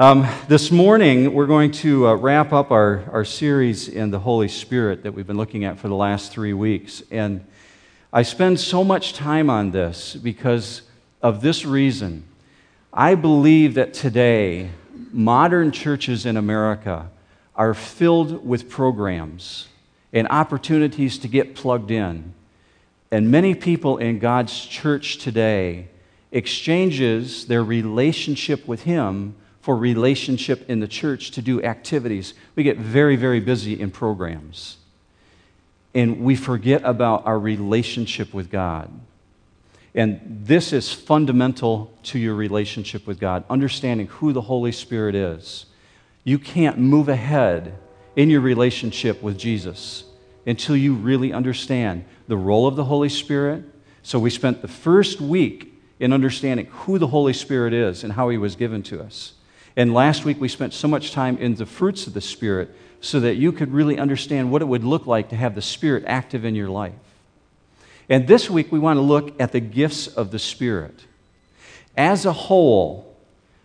Um, this morning, we're going to uh, wrap up our, our series in the Holy Spirit that we've been looking at for the last three weeks. And I spend so much time on this because of this reason. I believe that today, modern churches in America are filled with programs and opportunities to get plugged in. And many people in God's church today exchanges their relationship with Him for relationship in the church to do activities. We get very, very busy in programs. And we forget about our relationship with God. And this is fundamental to your relationship with God, understanding who the Holy Spirit is. You can't move ahead in your relationship with Jesus until you really understand the role of the Holy Spirit. So, we spent the first week in understanding who the Holy Spirit is and how He was given to us. And last week we spent so much time in the fruits of the Spirit so that you could really understand what it would look like to have the Spirit active in your life. And this week we want to look at the gifts of the Spirit. As a whole,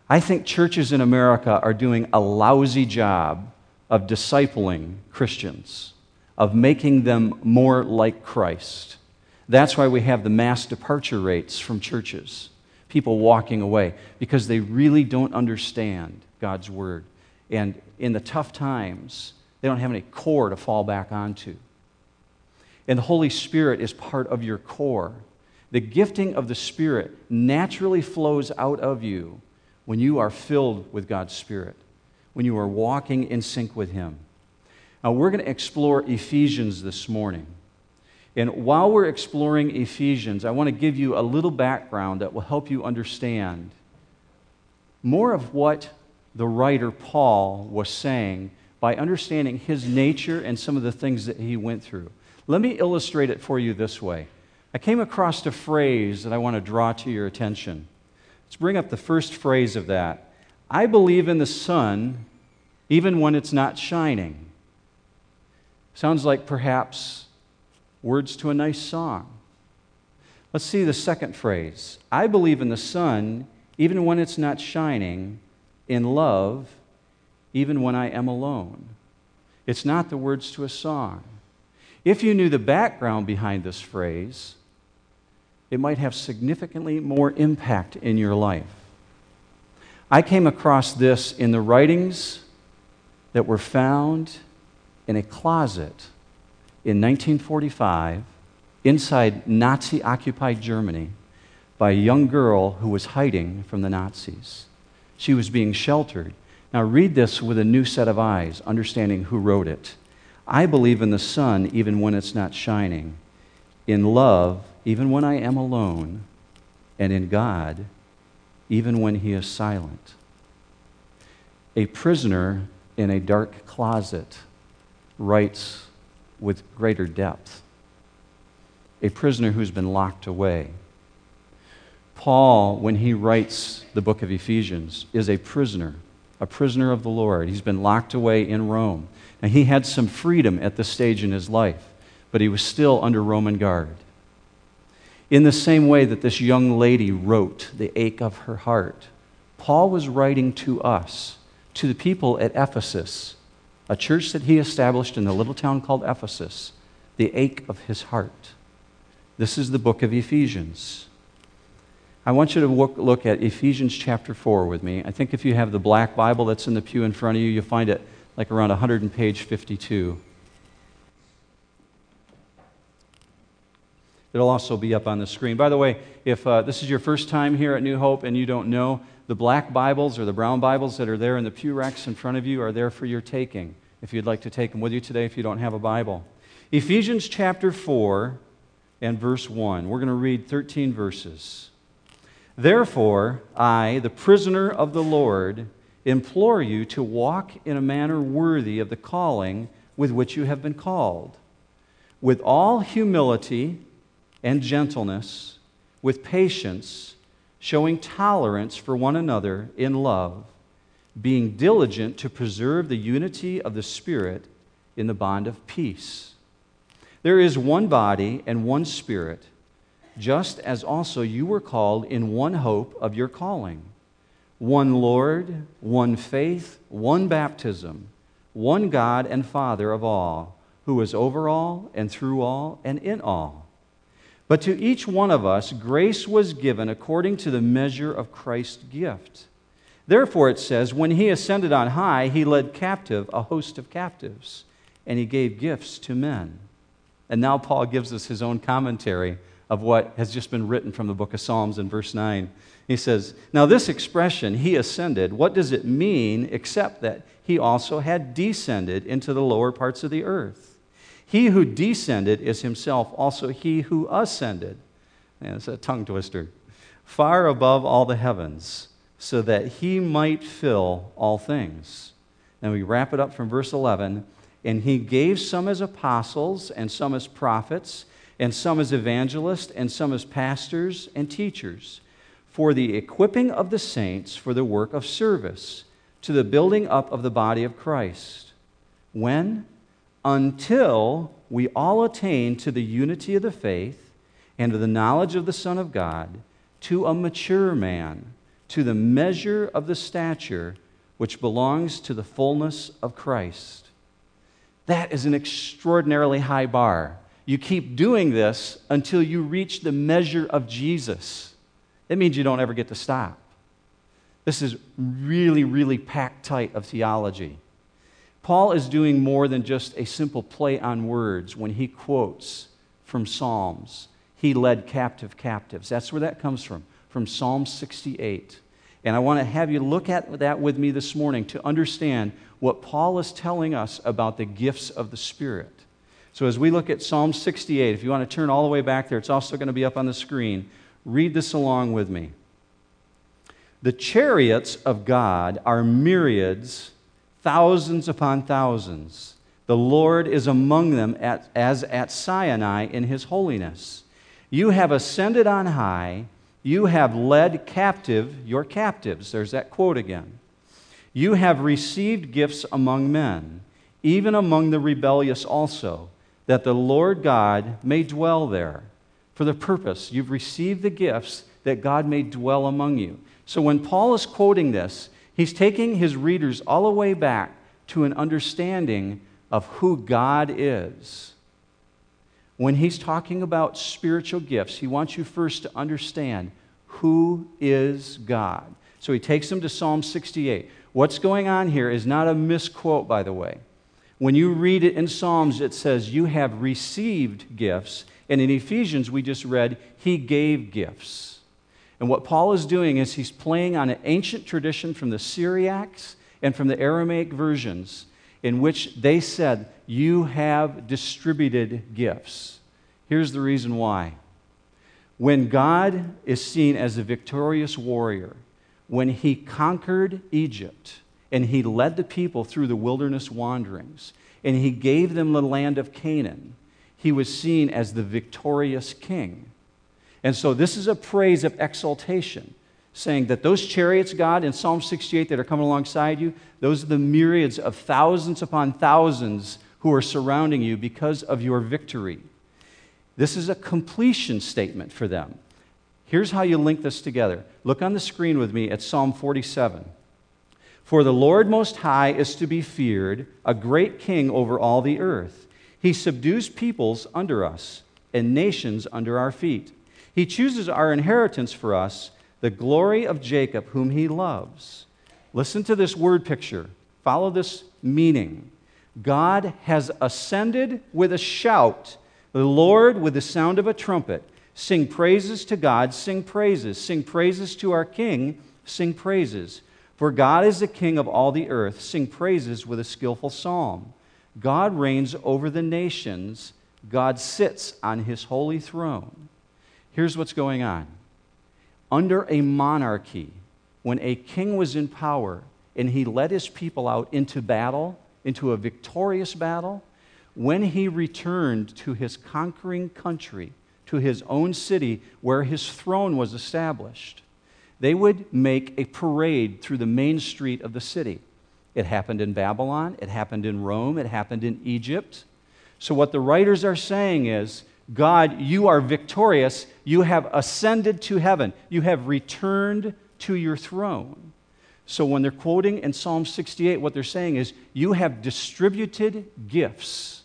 I think churches in America are doing a lousy job of discipling Christians, of making them more like Christ. That's why we have the mass departure rates from churches people walking away because they really don't understand God's word. And in the tough times, they don't have any core to fall back onto. And the Holy Spirit is part of your core. The gifting of the Spirit naturally flows out of you when you are filled with God's Spirit, when you are walking in sync with Him. Now, we're going to explore Ephesians this morning. And while we're exploring Ephesians, I want to give you a little background that will help you understand more of what the writer Paul was saying by understanding his nature and some of the things that he went through. Let me illustrate it for you this way. I came across a phrase that I want to draw to your attention. Let's bring up the first phrase of that. I believe in the sun even when it's not shining. Sounds like perhaps words to a nice song. Let's see the second phrase. I believe in the sun even when it's not shining, in love even when I am alone. It's not the words to a song. If you knew the background behind this phrase, it might have significantly more impact in your life. I came across this in the writings that were found in a closet in 1945 inside Nazi occupied Germany by a young girl who was hiding from the Nazis. She was being sheltered. Now, read this with a new set of eyes, understanding who wrote it. I believe in the sun even when it's not shining, in love even when I am alone, and in God even when He is silent. A prisoner in a dark closet writes with greater depth. A prisoner who's been locked away. Paul, when he writes the book of Ephesians, is a prisoner, a prisoner of the Lord. He's been locked away in Rome. Now, he had some freedom at this stage in his life, but he was still under Roman guard. In the same way that this young lady wrote the ache of her heart, Paul was writing to us, to the people at Ephesus, a church that he established in the little town called Ephesus, the ache of his heart. This is the book of Ephesians. I want you to look, look, at Ephesians chapter 4 with me. I think if you have the black Bible that's in the pew in front of you, you'll find it like around 100 and page 52. It'll also be up on the screen. By the way, if uh, this is your first time here at New Hope and you don't know, the black Bibles or the brown Bibles that are there in the pew racks in front of you are there for your taking if you'd like to take them with you today if you don't have a Bible. Ephesians chapter 4 and verse 1. We're going to read 13 verses. Therefore, I, the prisoner of the Lord, implore you to walk in a manner worthy of the calling with which you have been called, with all humility and gentleness, with patience showing tolerance for one another in love, being diligent to preserve the unity of the Spirit in the bond of peace. There is one body and one Spirit, just as also you were called in one hope of your calling one Lord, one faith, one baptism, one God and Father of all, who is over all and through all and in all. But to each one of us, grace was given according to the measure of Christ's gift. Therefore, it says, when he ascended on high, he led captive a host of captives, and he gave gifts to men. And now Paul gives us his own commentary of what has just been written from the book of Psalms in verse 9. He says, Now, this expression, he ascended, what does it mean except that he also had descended into the lower parts of the earth? He who descended is himself also he who ascended. And it's a tongue twister. Far above all the heavens, so that he might fill all things. And we wrap it up from verse 11. And he gave some as apostles, and some as prophets, and some as evangelists, and some as pastors and teachers, for the equipping of the saints for the work of service, to the building up of the body of Christ. When? Until we all attain to the unity of the faith and to the knowledge of the Son of God, to a mature man, to the measure of the stature which belongs to the fullness of Christ. That is an extraordinarily high bar. You keep doing this until you reach the measure of Jesus. It means you don't ever get to stop. This is really, really packed tight of theology. Paul is doing more than just a simple play on words when he quotes from Psalms. He led captive captives. That's where that comes from, from Psalm 68. And I want to have you look at that with me this morning to understand what Paul is telling us about the gifts of the Spirit. So, as we look at Psalm 68, if you want to turn all the way back there, it's also going to be up on the screen. Read this along with me. The chariots of God are myriads, thousands upon thousands. The Lord is among them at, as at Sinai in his holiness. You have ascended on high. You have led captive your captives. There's that quote again. You have received gifts among men, even among the rebellious also, that the Lord God may dwell there. For the purpose, you've received the gifts that God may dwell among you. So when Paul is quoting this, he's taking his readers all the way back to an understanding of who God is. When he's talking about spiritual gifts, he wants you first to understand who is God. So he takes them to Psalm 68. What's going on here is not a misquote, by the way. When you read it in Psalms, it says, You have received gifts. And in Ephesians, we just read, He gave gifts. And what Paul is doing is he's playing on an ancient tradition from the Syriacs and from the Aramaic versions in which they said, You have distributed gifts. Here's the reason why. When God is seen as a victorious warrior, when he conquered Egypt and he led the people through the wilderness wanderings and he gave them the land of Canaan, he was seen as the victorious king. And so this is a praise of exaltation, saying that those chariots, God, in Psalm 68 that are coming alongside you, those are the myriads of thousands upon thousands who are surrounding you because of your victory. This is a completion statement for them. Here's how you link this together. Look on the screen with me at Psalm 47. For the Lord Most High is to be feared, a great king over all the earth. He subdues peoples under us and nations under our feet. He chooses our inheritance for us, the glory of Jacob, whom he loves. Listen to this word picture. Follow this meaning. God has ascended with a shout, the Lord with the sound of a trumpet. Sing praises to God, sing praises. Sing praises to our King, sing praises. For God is the King of all the earth. Sing praises with a skillful psalm. God reigns over the nations. God sits on his holy throne. Here's what's going on. Under a monarchy, when a king was in power and he led his people out into battle, into a victorious battle, when he returned to his conquering country, to his own city where his throne was established, they would make a parade through the main street of the city. It happened in Babylon, it happened in Rome, it happened in Egypt. So, what the writers are saying is God, you are victorious. You have ascended to heaven. You have returned to your throne. So when they're quoting in Psalm 68, what they're saying is, You have distributed gifts.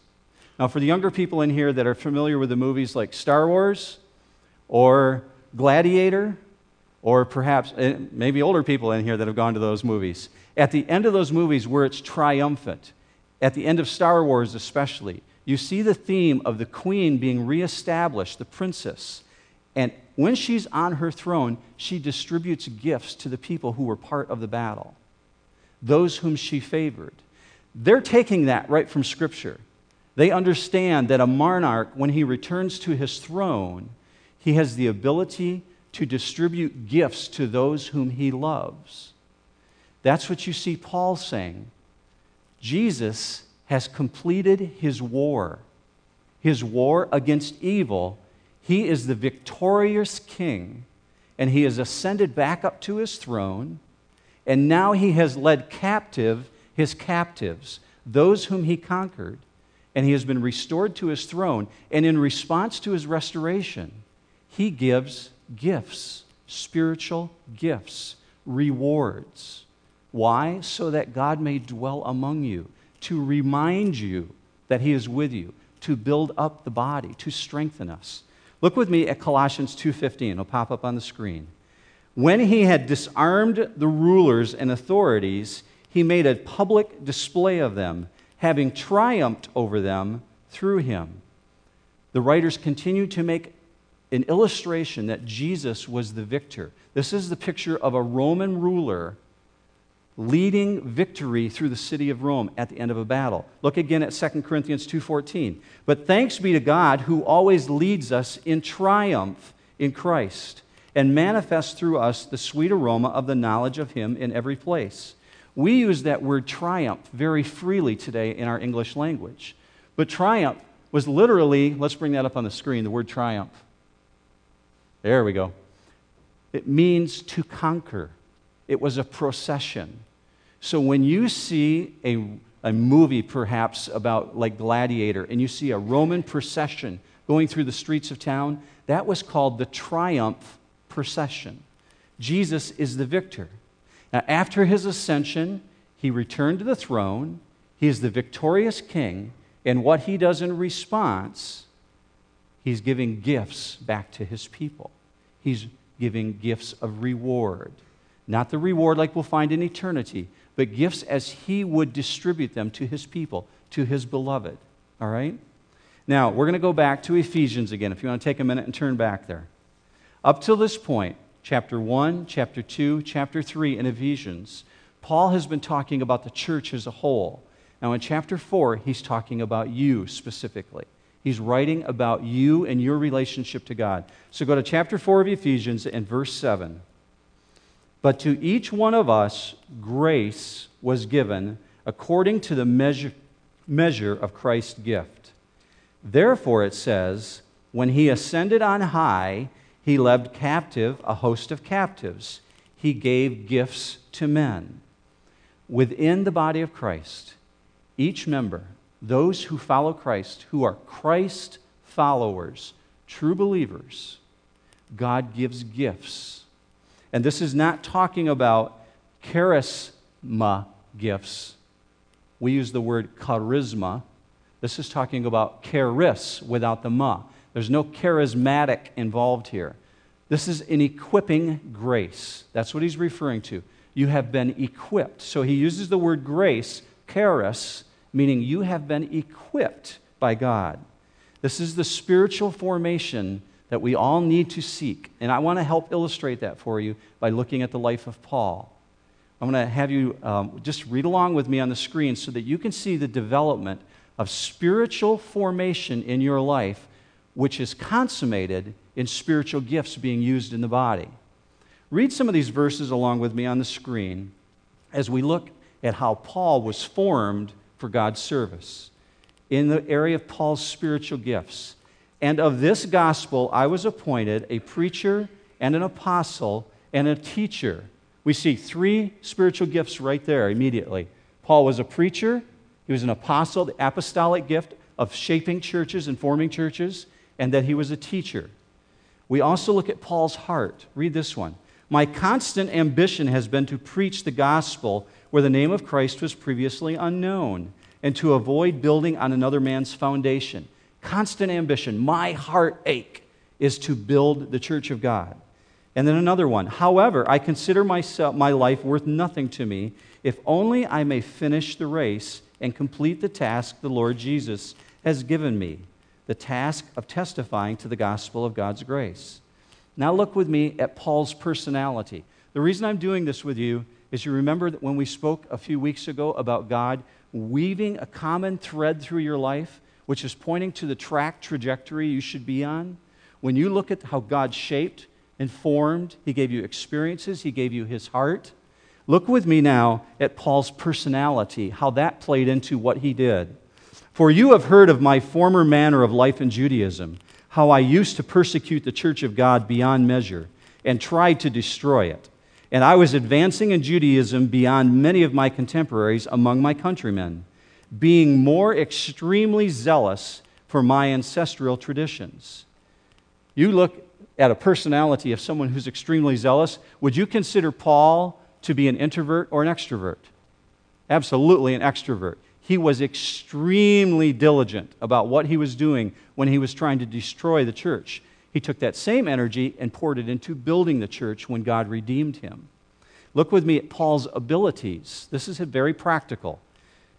Now, for the younger people in here that are familiar with the movies like Star Wars or Gladiator, or perhaps eh, maybe older people in here that have gone to those movies, at the end of those movies where it's triumphant, at the end of Star Wars especially, you see the theme of the queen being reestablished, the princess. And when she's on her throne, she distributes gifts to the people who were part of the battle, those whom she favored. They're taking that right from Scripture. They understand that a monarch, when he returns to his throne, he has the ability to distribute gifts to those whom he loves. That's what you see Paul saying. Jesus has completed his war, his war against evil he is the victorious king, and he has ascended back up to his throne, and now he has led captive his captives, those whom he conquered, and he has been restored to his throne. And in response to his restoration, he gives gifts, spiritual gifts, rewards. Why? So that God may dwell among you, to remind you that he is with you, to build up the body, to strengthen us. Look with me at Colossians 2:15. It'll pop up on the screen. When he had disarmed the rulers and authorities, he made a public display of them, having triumphed over them through him. The writers continue to make an illustration that Jesus was the victor. This is the picture of a Roman ruler leading victory through the city of Rome at the end of a battle. Look again at 2 Corinthians 2:14. But thanks be to God who always leads us in triumph in Christ and manifests through us the sweet aroma of the knowledge of him in every place. We use that word triumph very freely today in our English language. But triumph was literally, let's bring that up on the screen, the word triumph. There we go. It means to conquer. It was a procession. So when you see a, a movie, perhaps about like Gladiator, and you see a Roman procession going through the streets of town, that was called the triumph procession. Jesus is the victor. Now, after his ascension, he returned to the throne. He is the victorious king. And what he does in response, he's giving gifts back to his people. He's giving gifts of reward. Not the reward like we'll find in eternity, but gifts as he would distribute them to his people, to his beloved. All right? Now, we're going to go back to Ephesians again, if you want to take a minute and turn back there. Up till this point, chapter 1, chapter 2, chapter 3 in Ephesians, Paul has been talking about the church as a whole. Now, in chapter 4, he's talking about you specifically. He's writing about you and your relationship to God. So go to chapter 4 of Ephesians and verse 7. But to each one of us, grace was given according to the measure, measure of Christ's gift. Therefore, it says, when he ascended on high, he led captive a host of captives. He gave gifts to men. Within the body of Christ, each member, those who follow Christ, who are Christ followers, true believers, God gives gifts and this is not talking about charisma gifts. We use the word charisma. This is talking about charis without the ma. There's no charismatic involved here. This is an equipping grace. That's what he's referring to. You have been equipped. So he uses the word grace, charis, meaning you have been equipped by God. This is the spiritual formation that we all need to seek. And I want to help illustrate that for you by looking at the life of Paul. I'm going to have you um, just read along with me on the screen so that you can see the development of spiritual formation in your life, which is consummated in spiritual gifts being used in the body. Read some of these verses along with me on the screen as we look at how Paul was formed for God's service in the area of Paul's spiritual gifts. And of this gospel I was appointed a preacher and an apostle and a teacher. We see three spiritual gifts right there immediately. Paul was a preacher, he was an apostle, the apostolic gift of shaping churches and forming churches, and that he was a teacher. We also look at Paul's heart. Read this one. My constant ambition has been to preach the gospel where the name of Christ was previously unknown and to avoid building on another man's foundation. Constant ambition, my heart ache is to build the church of God. And then another one. However, I consider myself my life worth nothing to me if only I may finish the race and complete the task the Lord Jesus has given me, the task of testifying to the gospel of God's grace. Now look with me at Paul's personality. The reason I'm doing this with you is you remember that when we spoke a few weeks ago about God weaving a common thread through your life, which is pointing to the track trajectory you should be on? When you look at how God shaped and formed, He gave you experiences, He gave you His heart. Look with me now at Paul's personality, how that played into what he did. For you have heard of my former manner of life in Judaism, how I used to persecute the church of God beyond measure and tried to destroy it. And I was advancing in Judaism beyond many of my contemporaries among my countrymen, being more extremely zealous for my ancestral traditions. You look at a personality of someone who's extremely zealous. Would you consider Paul to be an introvert or an extrovert? Absolutely an extrovert. He was extremely diligent about what he was doing when he was trying to destroy the church. He took that same energy and poured it into building the church when God redeemed him. Look with me at Paul's abilities. This is very practical.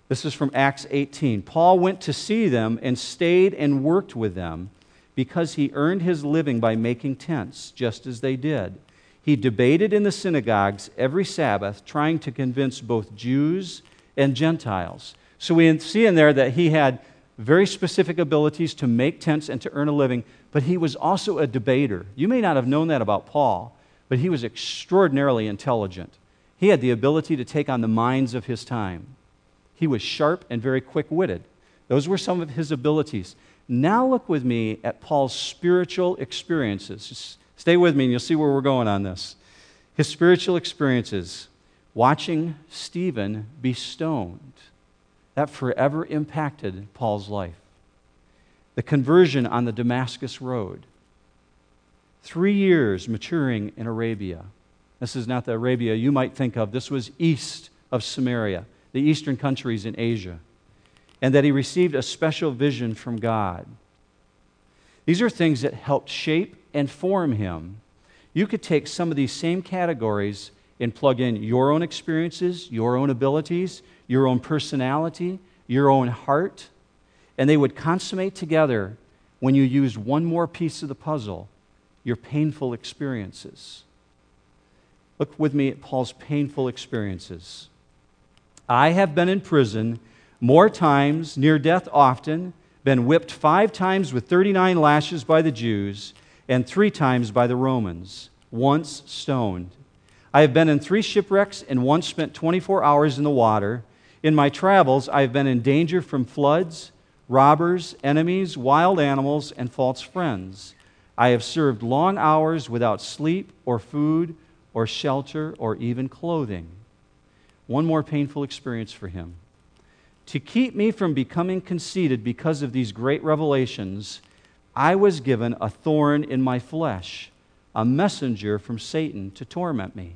This is from Acts 18. Paul went to see them and stayed and worked with them because he earned his living by making tents, just as they did. He debated in the synagogues every Sabbath, trying to convince both Jews and Gentiles. So we see in there that he had very specific abilities to make tents and to earn a living, but he was also a debater. You may not have known that about Paul, but he was extraordinarily intelligent. He had the ability to take on the minds of his time. He was sharp and very quick witted. Those were some of his abilities. Now look with me at Paul's spiritual experiences. Just stay with me and you'll see where we're going on this. His spiritual experiences, watching Stephen be stoned, that forever impacted Paul's life. The conversion on the Damascus Road, three years maturing in Arabia. This is not the Arabia you might think of, this was east of Samaria, the eastern countries in Asia and that he received a special vision from God. These are things that helped shape and form him. You could take some of these same categories and plug in your own experiences, your own abilities, your own personality, your own heart, and they would consummate together when you used one more piece of the puzzle your painful experiences. Look with me at Paul's painful experiences. I have been in prison more times, near death often, been whipped five times with 39 lashes by the Jews, and three times by the Romans, once stoned. I have been in three shipwrecks and once spent 24 hours in the water. In my travels, I have been in danger from floods, robbers, enemies, wild animals, and false friends. I have served long hours without sleep or food or shelter or even clothing. One more painful experience for him. To keep me from becoming conceited because of these great revelations, I was given a thorn in my flesh, a messenger from Satan to torment me.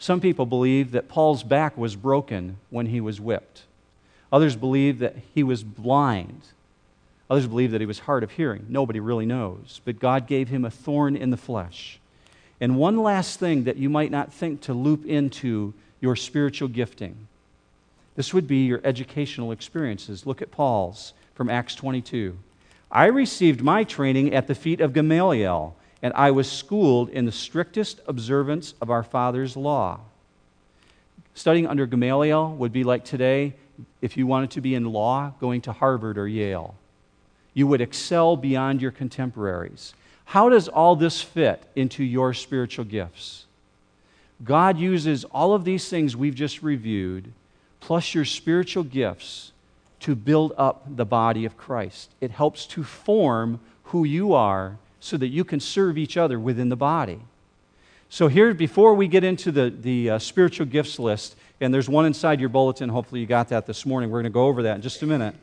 Some people believe that Paul's back was broken when he was whipped. Others believe that he was blind. Others believe that he was hard of hearing. Nobody really knows. But God gave him a thorn in the flesh. And one last thing that you might not think to loop into your spiritual gifting this would be your educational experiences. Look at Paul's from Acts 22. I received my training at the feet of Gamaliel, and I was schooled in the strictest observance of our father's law. Studying under Gamaliel would be like today if you wanted to be in law, going to Harvard or Yale. You would excel beyond your contemporaries. How does all this fit into your spiritual gifts? God uses all of these things we've just reviewed plus your spiritual gifts to build up the body of Christ. It helps to form who you are so that you can serve each other within the body. So, here, before we get into the, the uh, spiritual gifts list, and there's one inside your bulletin, hopefully you got that this morning. We're going to go over that in just a minute.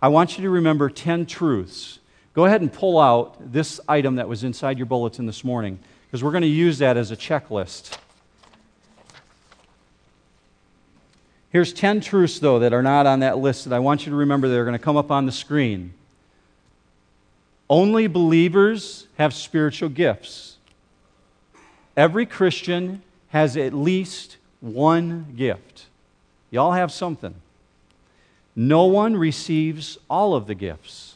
I want you to remember 10 truths. Go ahead and pull out this item that was inside your bulletin this morning. because we're going to use that as a checklist. Here's 10 truths, though, that are not on that list that I want you to remember. They're going to come up on the screen. Only believers have spiritual gifts. Every Christian has at least one gift. Y'all have something. No one receives all of the gifts.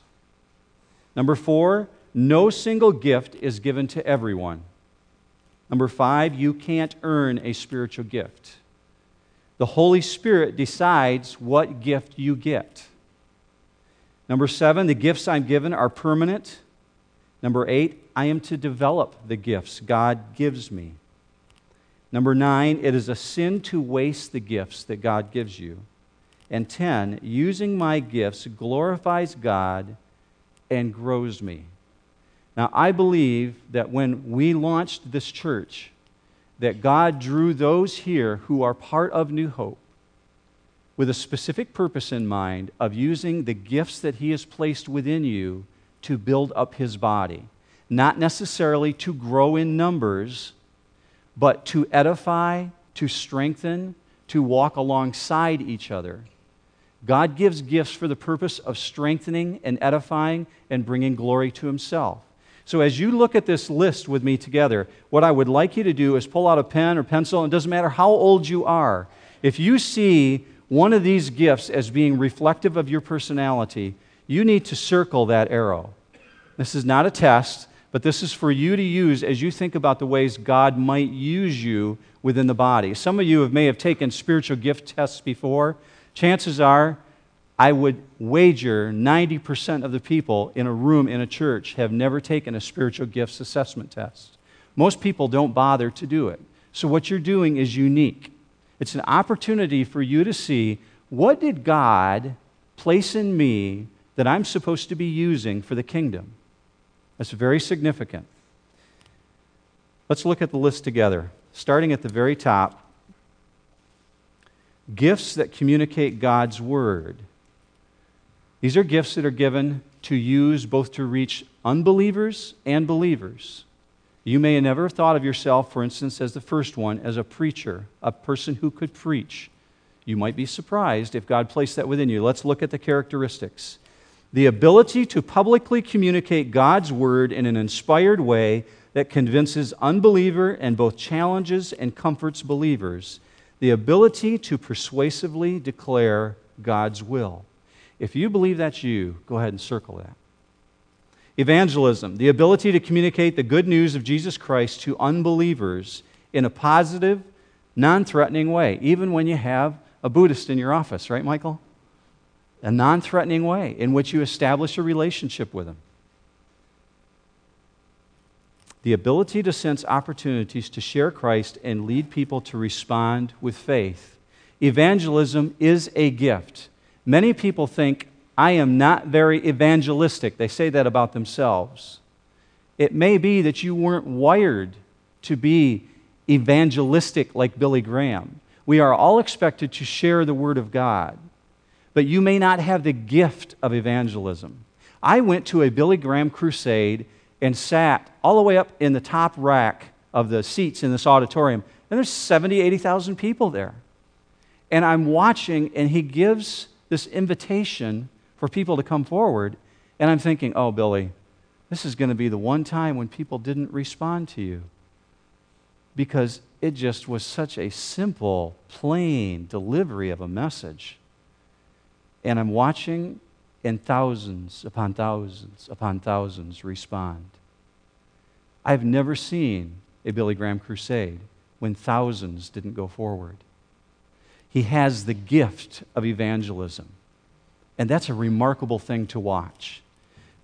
Number four, no single gift is given to everyone. Number five, you can't earn a spiritual gift. The Holy Spirit decides what gift you get. Number seven, the gifts I'm given are permanent. Number eight, I am to develop the gifts God gives me. Number nine, it is a sin to waste the gifts that God gives you. And 10, using my gifts glorifies God and grows me. Now, I believe that when we launched this church, that God drew those here who are part of New Hope with a specific purpose in mind of using the gifts that He has placed within you to build up His body. Not necessarily to grow in numbers, but to edify, to strengthen, to walk alongside each other. God gives gifts for the purpose of strengthening and edifying and bringing glory to Himself. So, as you look at this list with me together, what I would like you to do is pull out a pen or pencil. And it doesn't matter how old you are. If you see one of these gifts as being reflective of your personality, you need to circle that arrow. This is not a test, but this is for you to use as you think about the ways God might use you within the body. Some of you have, may have taken spiritual gift tests before. Chances are I would wager 90% of the people in a room in a church have never taken a spiritual gifts assessment test. Most people don't bother to do it. So, what you're doing is unique. It's an opportunity for you to see what did God place in me that I'm supposed to be using for the kingdom? That's very significant. Let's look at the list together. Starting at the very top gifts that communicate God's word. These are gifts that are given to use both to reach unbelievers and believers. You may have never thought of yourself, for instance, as the first one, as a preacher, a person who could preach. You might be surprised if God placed that within you. Let's look at the characteristics. The ability to publicly communicate God's word in an inspired way that convinces unbeliever and both challenges and comforts believers. The ability to persuasively declare God's will. If you believe that's you, go ahead and circle that. Evangelism, the ability to communicate the good news of Jesus Christ to unbelievers in a positive, non threatening way, even when you have a Buddhist in your office, right, Michael? A non threatening way in which you establish a relationship with them. The ability to sense opportunities to share Christ and lead people to respond with faith. Evangelism is a gift. Many people think, I am not very evangelistic. They say that about themselves. It may be that you weren't wired to be evangelistic like Billy Graham. We are all expected to share the Word of God, but you may not have the gift of evangelism. I went to a Billy Graham crusade and sat all the way up in the top rack of the seats in this auditorium, and there's 70, 80,000 people there. And I'm watching, and he gives this invitation for people to come forward. And I'm thinking, oh, Billy, this is going to be the one time when people didn't respond to you. Because it just was such a simple, plain delivery of a message. And I'm watching, and thousands upon thousands upon thousands respond. I've never seen a Billy Graham crusade when thousands didn't go forward. He has the gift of evangelism. And that's a remarkable thing to watch.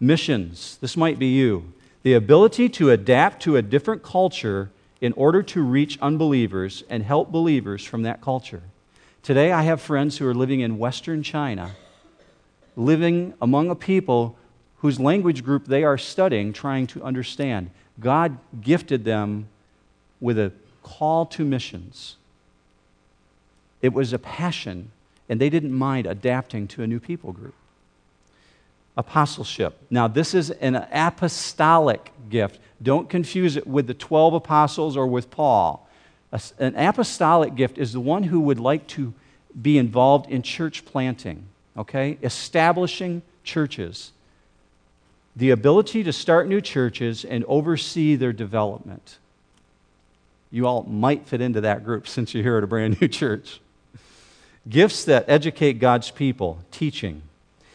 Missions, this might be you. The ability to adapt to a different culture in order to reach unbelievers and help believers from that culture. Today, I have friends who are living in Western China, living among a people whose language group they are studying, trying to understand. God gifted them with a call to missions. It was a passion, and they didn't mind adapting to a new people group. apostleship. Now, this is an apostolic gift. Don't confuse it with the 12 apostles or with Paul. An apostolic gift is the one who would like to be involved in church planting, okay? Establishing churches. The ability to start new churches and oversee their development. You all might fit into that group since you're here at a brand new church. Gifts that educate God's people, teaching.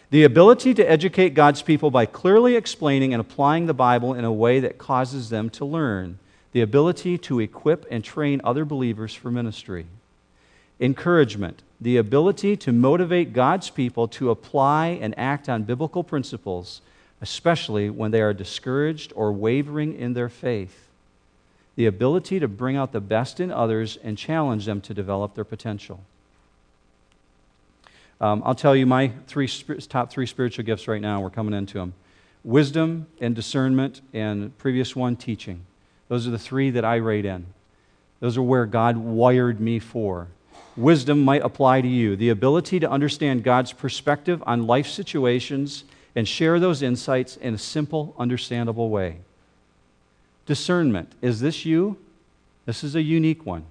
The ability to educate God's people by clearly explaining and applying the Bible in a way that causes them to learn. The ability to equip and train other believers for ministry. Encouragement. The ability to motivate God's people to apply and act on biblical principles, especially when they are discouraged or wavering in their faith. The ability to bring out the best in others and challenge them to develop their potential. Um, I'll tell you my three, top three spiritual gifts right now. We're coming into them wisdom and discernment, and previous one, teaching. Those are the three that I rate in. Those are where God wired me for. Wisdom might apply to you the ability to understand God's perspective on life situations and share those insights in a simple, understandable way. Discernment is this you? This is a unique one.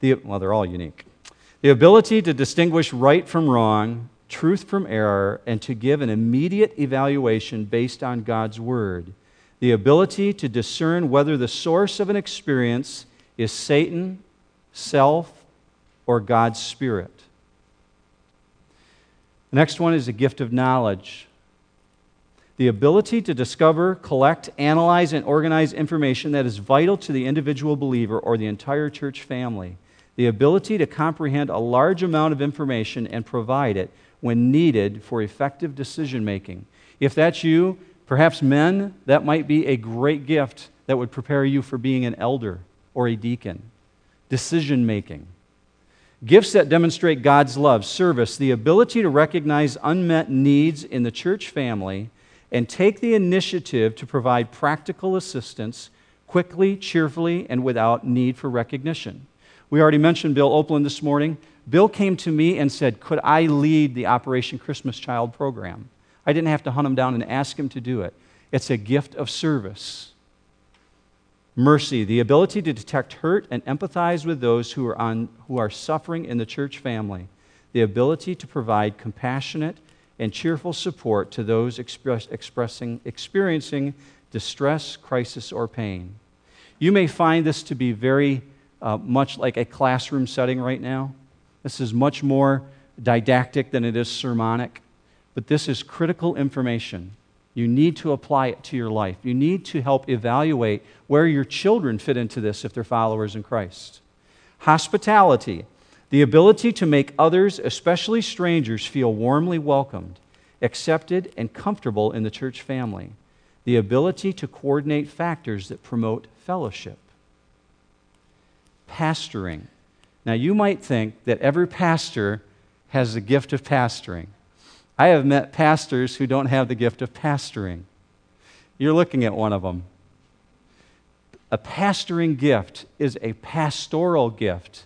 The, well, they're all unique. The ability to distinguish right from wrong, truth from error, and to give an immediate evaluation based on God's Word. The ability to discern whether the source of an experience is Satan, self, or God's Spirit. The next one is a gift of knowledge. The ability to discover, collect, analyze, and organize information that is vital to the individual believer or the entire church family the ability to comprehend a large amount of information and provide it when needed for effective decision making. If that's you, perhaps men, that might be a great gift that would prepare you for being an elder or a deacon. Decision making. Gifts that demonstrate God's love, service, the ability to recognize unmet needs in the church family and take the initiative to provide practical assistance quickly, cheerfully, and without need for recognition. We already mentioned Bill Opeland this morning. Bill came to me and said, Could I lead the Operation Christmas Child program? I didn't have to hunt him down and ask him to do it. It's a gift of service. Mercy, the ability to detect hurt and empathize with those who are, on, who are suffering in the church family. The ability to provide compassionate and cheerful support to those express, expressing, experiencing distress, crisis, or pain. You may find this to be very uh, much like a classroom setting right now. This is much more didactic than it is sermonic, but this is critical information. You need to apply it to your life. You need to help evaluate where your children fit into this if they're followers in Christ. Hospitality, the ability to make others, especially strangers, feel warmly welcomed, accepted, and comfortable in the church family. The ability to coordinate factors that promote fellowship pastoring. Now, you might think that every pastor has the gift of pastoring. I have met pastors who don't have the gift of pastoring. You're looking at one of them. A pastoring gift is a pastoral gift.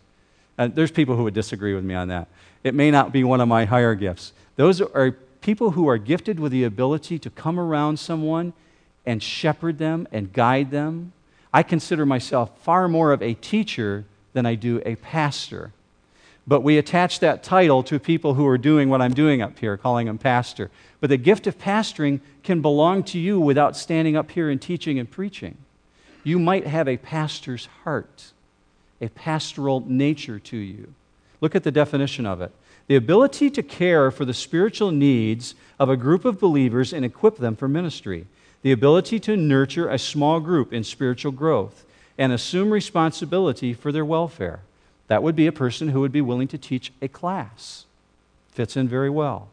Uh, there's people who would disagree with me on that. It may not be one of my higher gifts. Those are people who are gifted with the ability to come around someone and shepherd them and guide them I consider myself far more of a teacher than I do a pastor. But we attach that title to people who are doing what I'm doing up here, calling them pastor. But the gift of pastoring can belong to you without standing up here and teaching and preaching. You might have a pastor's heart, a pastoral nature to you. Look at the definition of it the ability to care for the spiritual needs of a group of believers and equip them for ministry the ability to nurture a small group in spiritual growth and assume responsibility for their welfare. That would be a person who would be willing to teach a class. Fits in very well.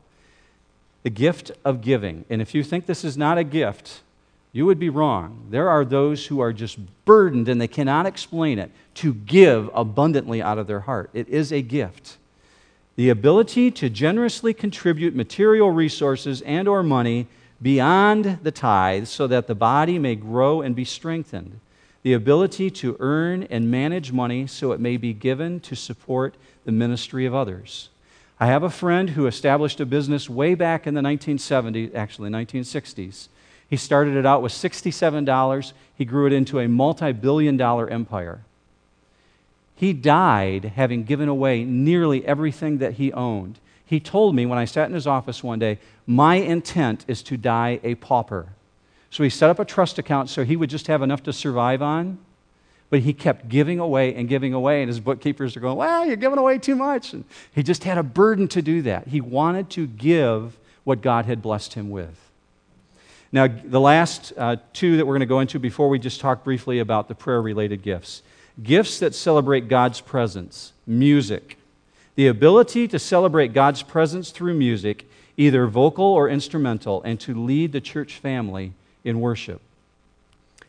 The gift of giving. And if you think this is not a gift, you would be wrong. There are those who are just burdened and they cannot explain it to give abundantly out of their heart. It is a gift. The ability to generously contribute material resources and or money beyond the tithes so that the body may grow and be strengthened. The ability to earn and manage money so it may be given to support the ministry of others. I have a friend who established a business way back in the 1970s, actually 1960s. He started it out with $67. He grew it into a multi billion dollar empire. He died having given away nearly everything that he owned. He told me when I sat in his office one day, My intent is to die a pauper. So he set up a trust account so he would just have enough to survive on. But he kept giving away and giving away, and his bookkeepers are going, Well, you're giving away too much. And he just had a burden to do that. He wanted to give what God had blessed him with. Now, the last uh, two that we're going to go into before we just talk briefly about the prayer related gifts gifts that celebrate God's presence, music. The ability to celebrate God's presence through music, either vocal or instrumental, and to lead the church family in worship.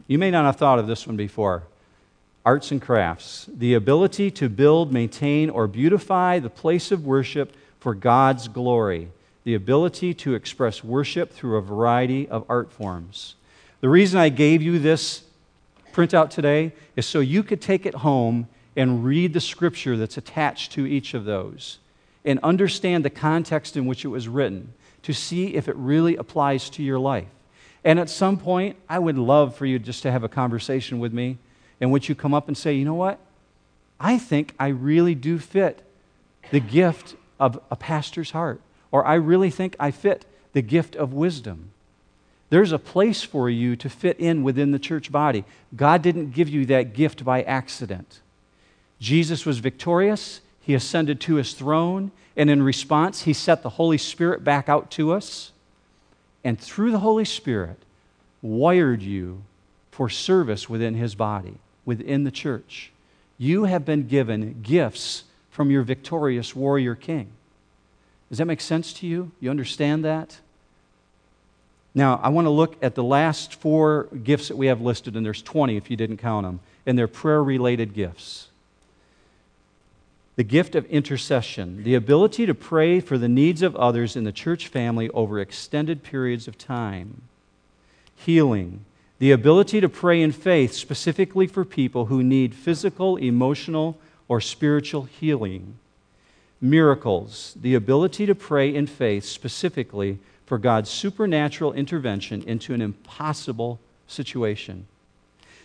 You may not have thought of this one before. Arts and crafts. The ability to build, maintain, or beautify the place of worship for God's glory. The ability to express worship through a variety of art forms. The reason I gave you this printout today is so you could take it home and read the scripture that's attached to each of those and understand the context in which it was written to see if it really applies to your life. And at some point, I would love for you just to have a conversation with me in which you come up and say, you know what? I think I really do fit the gift of a pastor's heart, or I really think I fit the gift of wisdom. There's a place for you to fit in within the church body. God didn't give you that gift by accident. Jesus was victorious. He ascended to his throne. And in response, he set the Holy Spirit back out to us. And through the Holy Spirit, wired you for service within his body, within the church. You have been given gifts from your victorious warrior king. Does that make sense to you? You understand that? Now, I want to look at the last four gifts that we have listed, and there's 20 if you didn't count them, and they're prayer related gifts. The gift of intercession, the ability to pray for the needs of others in the church family over extended periods of time. Healing, the ability to pray in faith specifically for people who need physical, emotional, or spiritual healing. Miracles, the ability to pray in faith specifically for God's supernatural intervention into an impossible situation.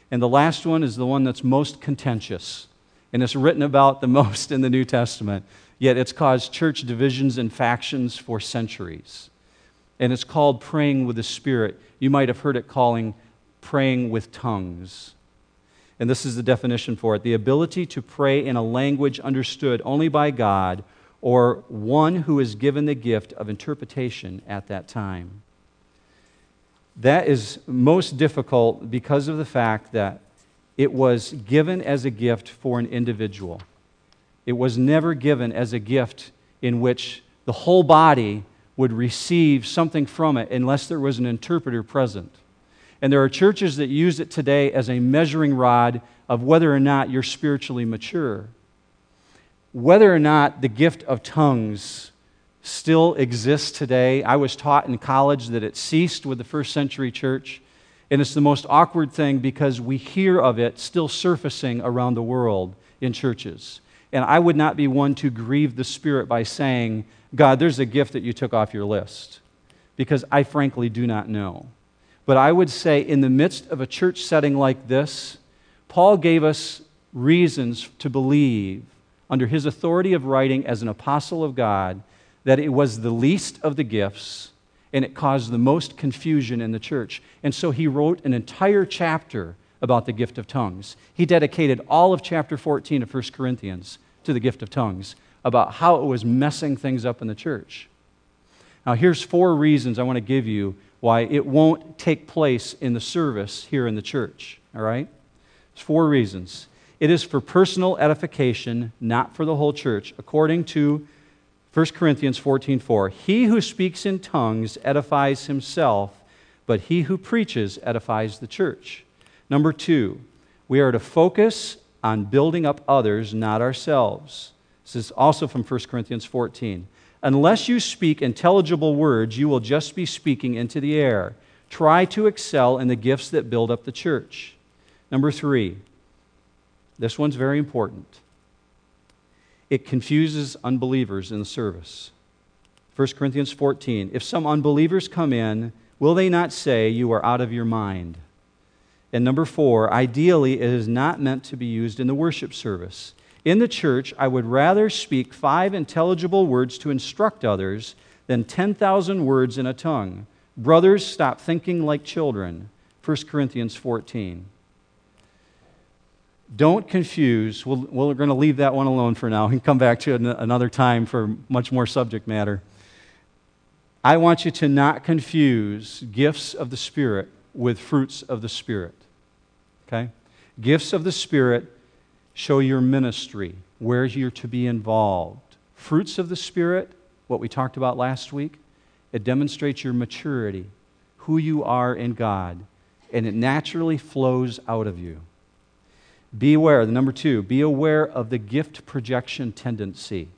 And the last one is the one that's most contentious, and it's written about the most in the New Testament, yet it's caused church divisions and factions for centuries. And it's called praying with the Spirit. You might have heard it calling praying with tongues. And this is the definition for it the ability to pray in a language understood only by God or one who is given the gift of interpretation at that time. That is most difficult because of the fact that it was given as a gift for an individual. It was never given as a gift in which the whole body would receive something from it unless there was an interpreter present. And there are churches that use it today as a measuring rod of whether or not you're spiritually mature whether or not the gift of tongues still exists today. I was taught in college that it ceased with the first century church. And it's the most awkward thing because we hear of it still surfacing around the world in churches. And I would not be one to grieve the Spirit by saying, God, there's a gift that you took off your list. Because I frankly do not know. But I would say, in the midst of a church setting like this, Paul gave us reasons to believe under his authority of writing as an apostle of God that it was the least of the gifts and it caused the most confusion in the church. And so he wrote an entire chapter about the gift of tongues. He dedicated all of chapter 14 of 1 Corinthians to the gift of tongues about how it was messing things up in the church. Now, here's four reasons I want to give you why it won't take place in the service here in the church. All right? There's four reasons. It is for personal edification, not for the whole church, according to 1 Corinthians 14:4. He who speaks in tongues edifies himself, but he who preaches edifies the church. Number 2, we are to focus on building up others, not ourselves. This is also from 1 Corinthians 14. Unless you speak intelligible words, you will just be speaking into the air. Try to excel in the gifts that build up the church. Number three, this one's very important. It confuses unbelievers in the service. 1 Corinthians 14 If some unbelievers come in, will they not say, You are out of your mind? And number four, ideally, it is not meant to be used in the worship service. In the church, I would rather speak five intelligible words to instruct others than 10,000 words in a tongue. Brothers, stop thinking like children. 1 Corinthians 14. Don't confuse. we we are going to leave that one alone for now and come back to it another time for much more subject matter. I want you to not confuse gifts of the Spirit with fruits of the Spirit. Okay? Gifts of the Spirit show your ministry, where you're to be involved. Fruits of the Spirit, what we talked about last week, it demonstrates your maturity, who you are in God, and it naturally flows out of you. Be aware, the number two, be aware of the gift projection tendency.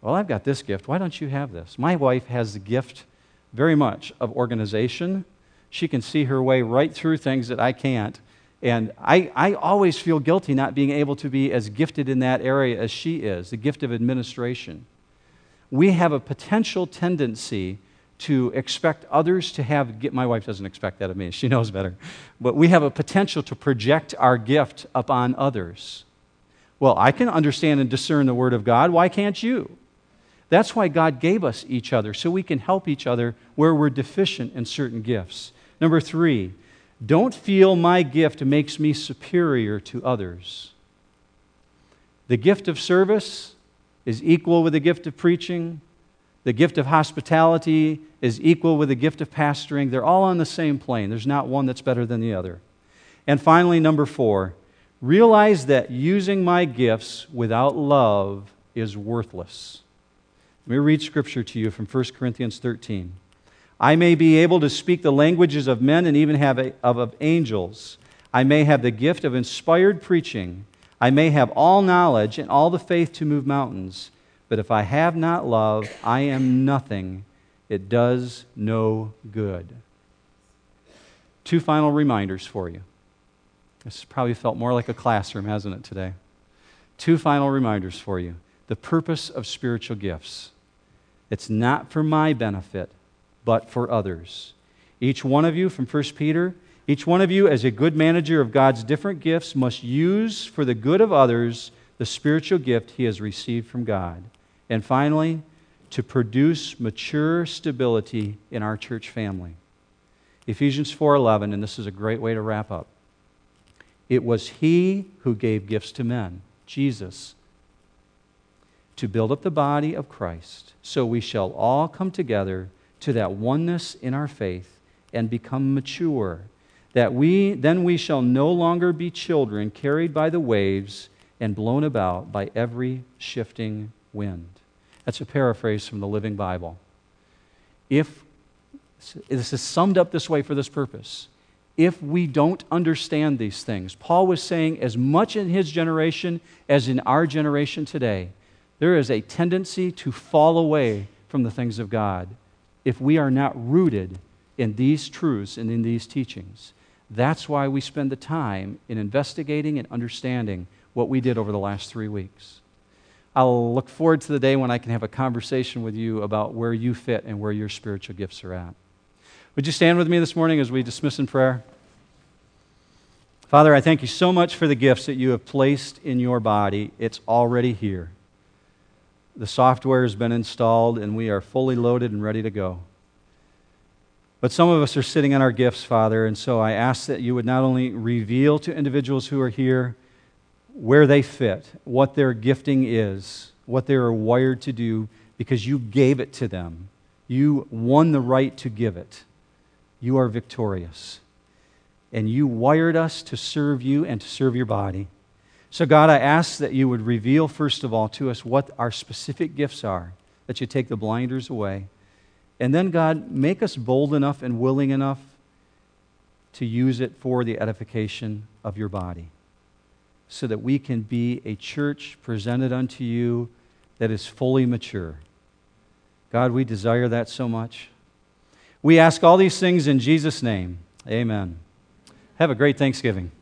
Well, I've got this gift. Why don't you have this? My wife has the gift very much of organization. She can see her way right through things that I can't. And I, I always feel guilty not being able to be as gifted in that area as she is the gift of administration. We have a potential tendency to expect others to have my wife doesn't expect that of me she knows better but we have a potential to project our gift upon others well i can understand and discern the word of god why can't you that's why god gave us each other so we can help each other where we're deficient in certain gifts number three don't feel my gift makes me superior to others. The gift of service is equal with the gift of preaching. The gift of hospitality is equal with the gift of pastoring. They're all on the same plane. There's not one that's better than the other. And finally, number four, realize that using my gifts without love is worthless. Let me read scripture to you from 1 Corinthians 13. I may be able to speak the languages of men and even have a, of, of angels. I may have the gift of inspired preaching. I may have all knowledge and all the faith to move mountains. But if I have not love, I am nothing. It does no good. Two final reminders for you. This probably felt more like a classroom, hasn't it, today? Two final reminders for you. The purpose of spiritual gifts. It's not for my benefit, but for others. Each one of you, from 1 Peter, each one of you, as a good manager of God's different gifts, must use for the good of others the spiritual gift he has received from God. And finally, to produce mature stability in our church family. Ephesians 4:11 and this is a great way to wrap up. It was he who gave gifts to men, Jesus, to build up the body of Christ, so we shall all come together to that oneness in our faith and become mature, that we then we shall no longer be children carried by the waves and blown about by every shifting wind. That's a paraphrase from the Living Bible. If this is summed up this way for this purpose, if we don't understand these things, Paul was saying, as much in his generation as in our generation today, there is a tendency to fall away from the things of God if we are not rooted in these truths and in these teachings. That's why we spend the time in investigating and understanding what we did over the last three weeks. I'll look forward to the day when I can have a conversation with you about where you fit and where your spiritual gifts are at. Would you stand with me this morning as we dismiss in prayer? Father, I thank you so much for the gifts that you have placed in your body. It's already here the software has been installed and we are fully loaded and ready to go. But some of us are sitting on our gifts, Father, and so I ask that you would not only reveal to individuals who are here where they fit, what their gifting is, what they are wired to do, because you gave it to them. You won the right to give it. You are victorious. And you wired us to serve you and to serve your body. So, God, I ask that you would reveal, first of all, to us what our specific gifts are, that you take the blinders away. And then, God, make us bold enough and willing enough to use it for the edification of your body, so that we can be a church presented unto you that is fully mature. God, we desire that so much. We ask all these things in Jesus' name. Amen. Have a great Thanksgiving.